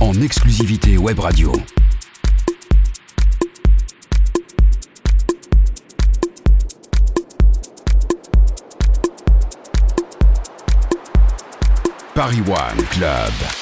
En exclusivité web radio. Paris One Club.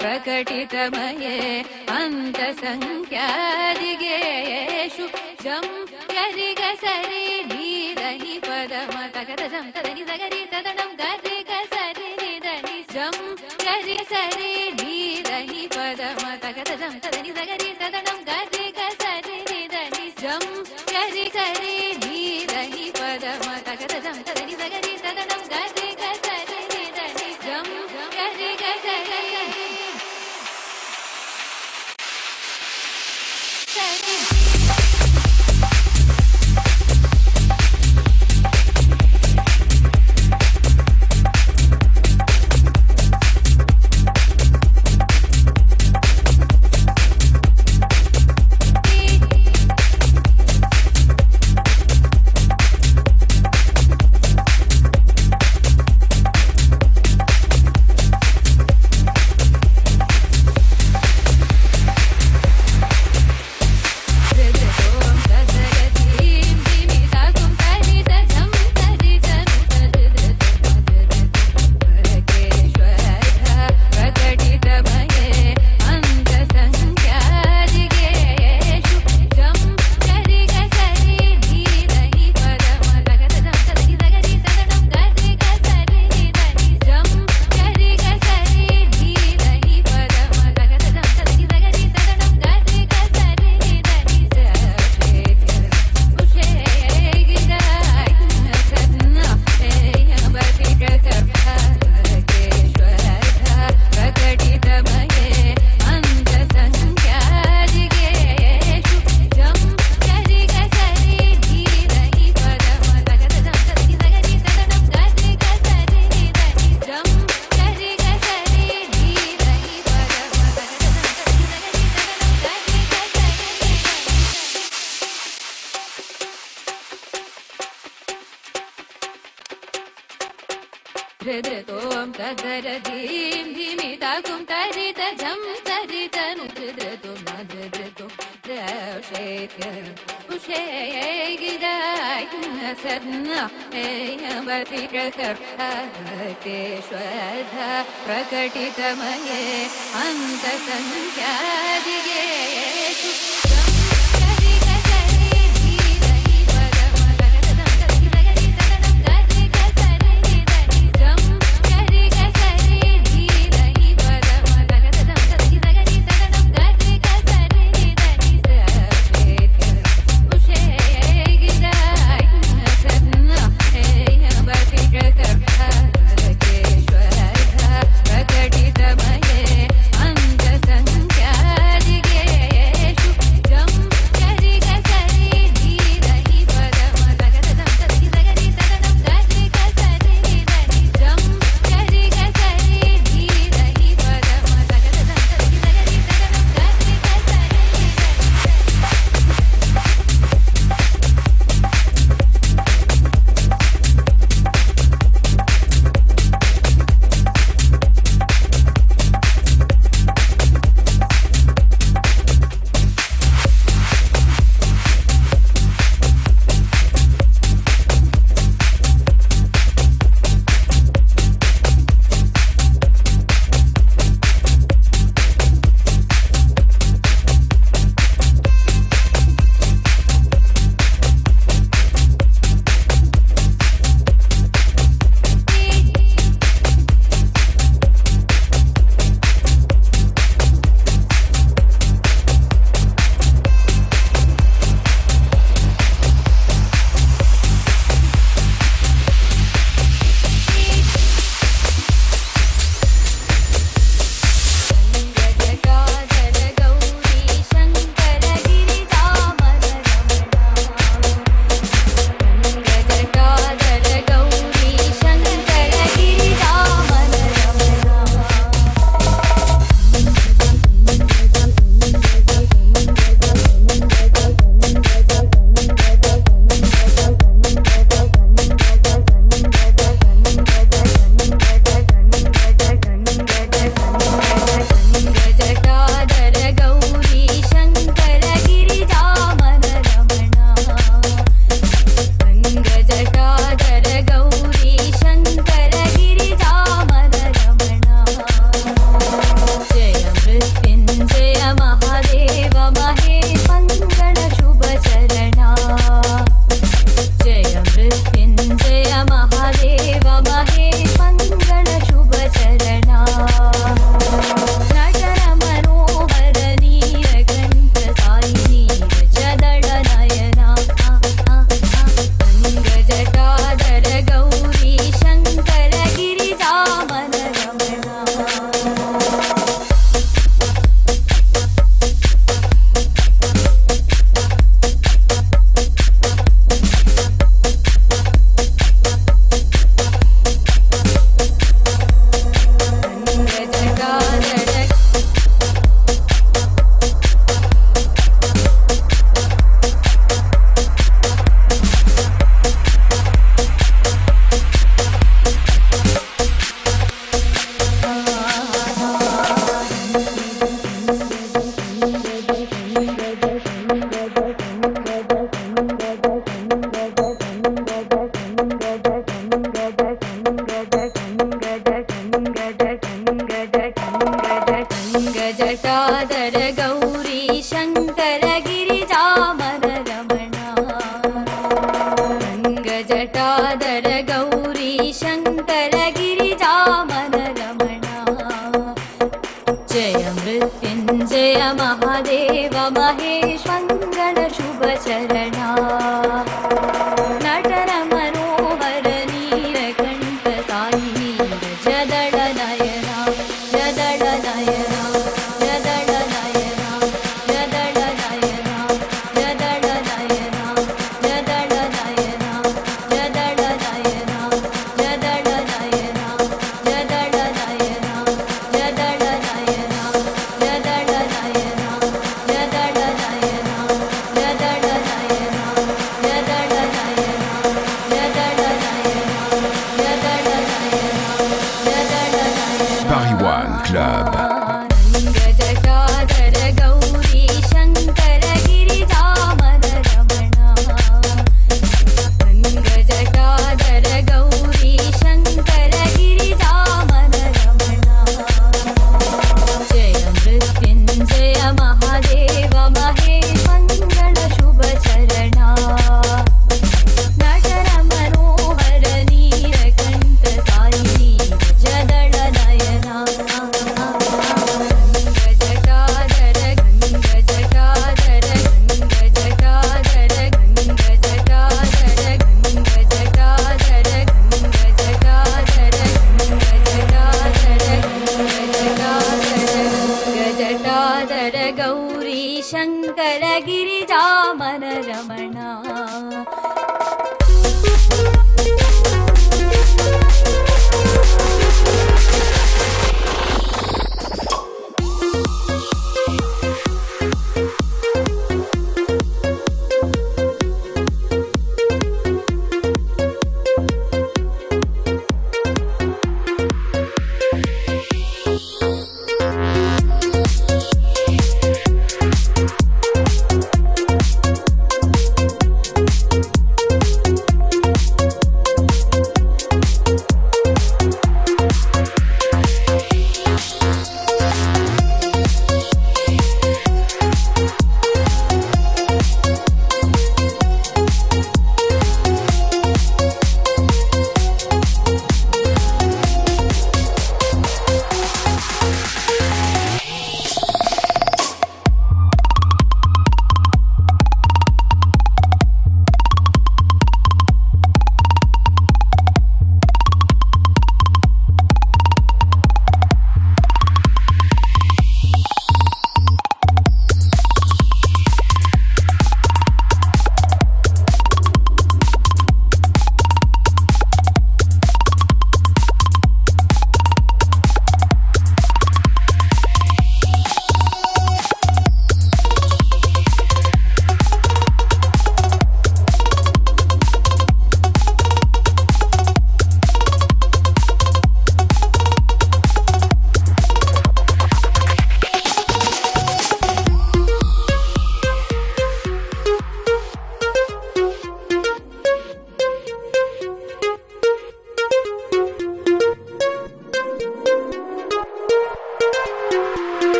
प्रकटितमये अन्तसङ्ख्यादिगेषु जं गरिग सरि नीदनि पदम तगदजं तदनि सगरि तदनं गरि गसरि निदनि। जं गरि सरि नीदनि पदम तगदजं तदनि सगरि तदनं गरि स्वधा प्रकटितमये अन्तसंख्यादिये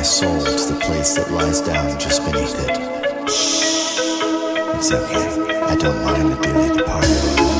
my soul to the place that lies down just beneath it. It's okay. I don't mind the dearly departed.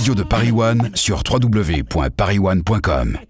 radio de Paris One sur www.pariwan.com.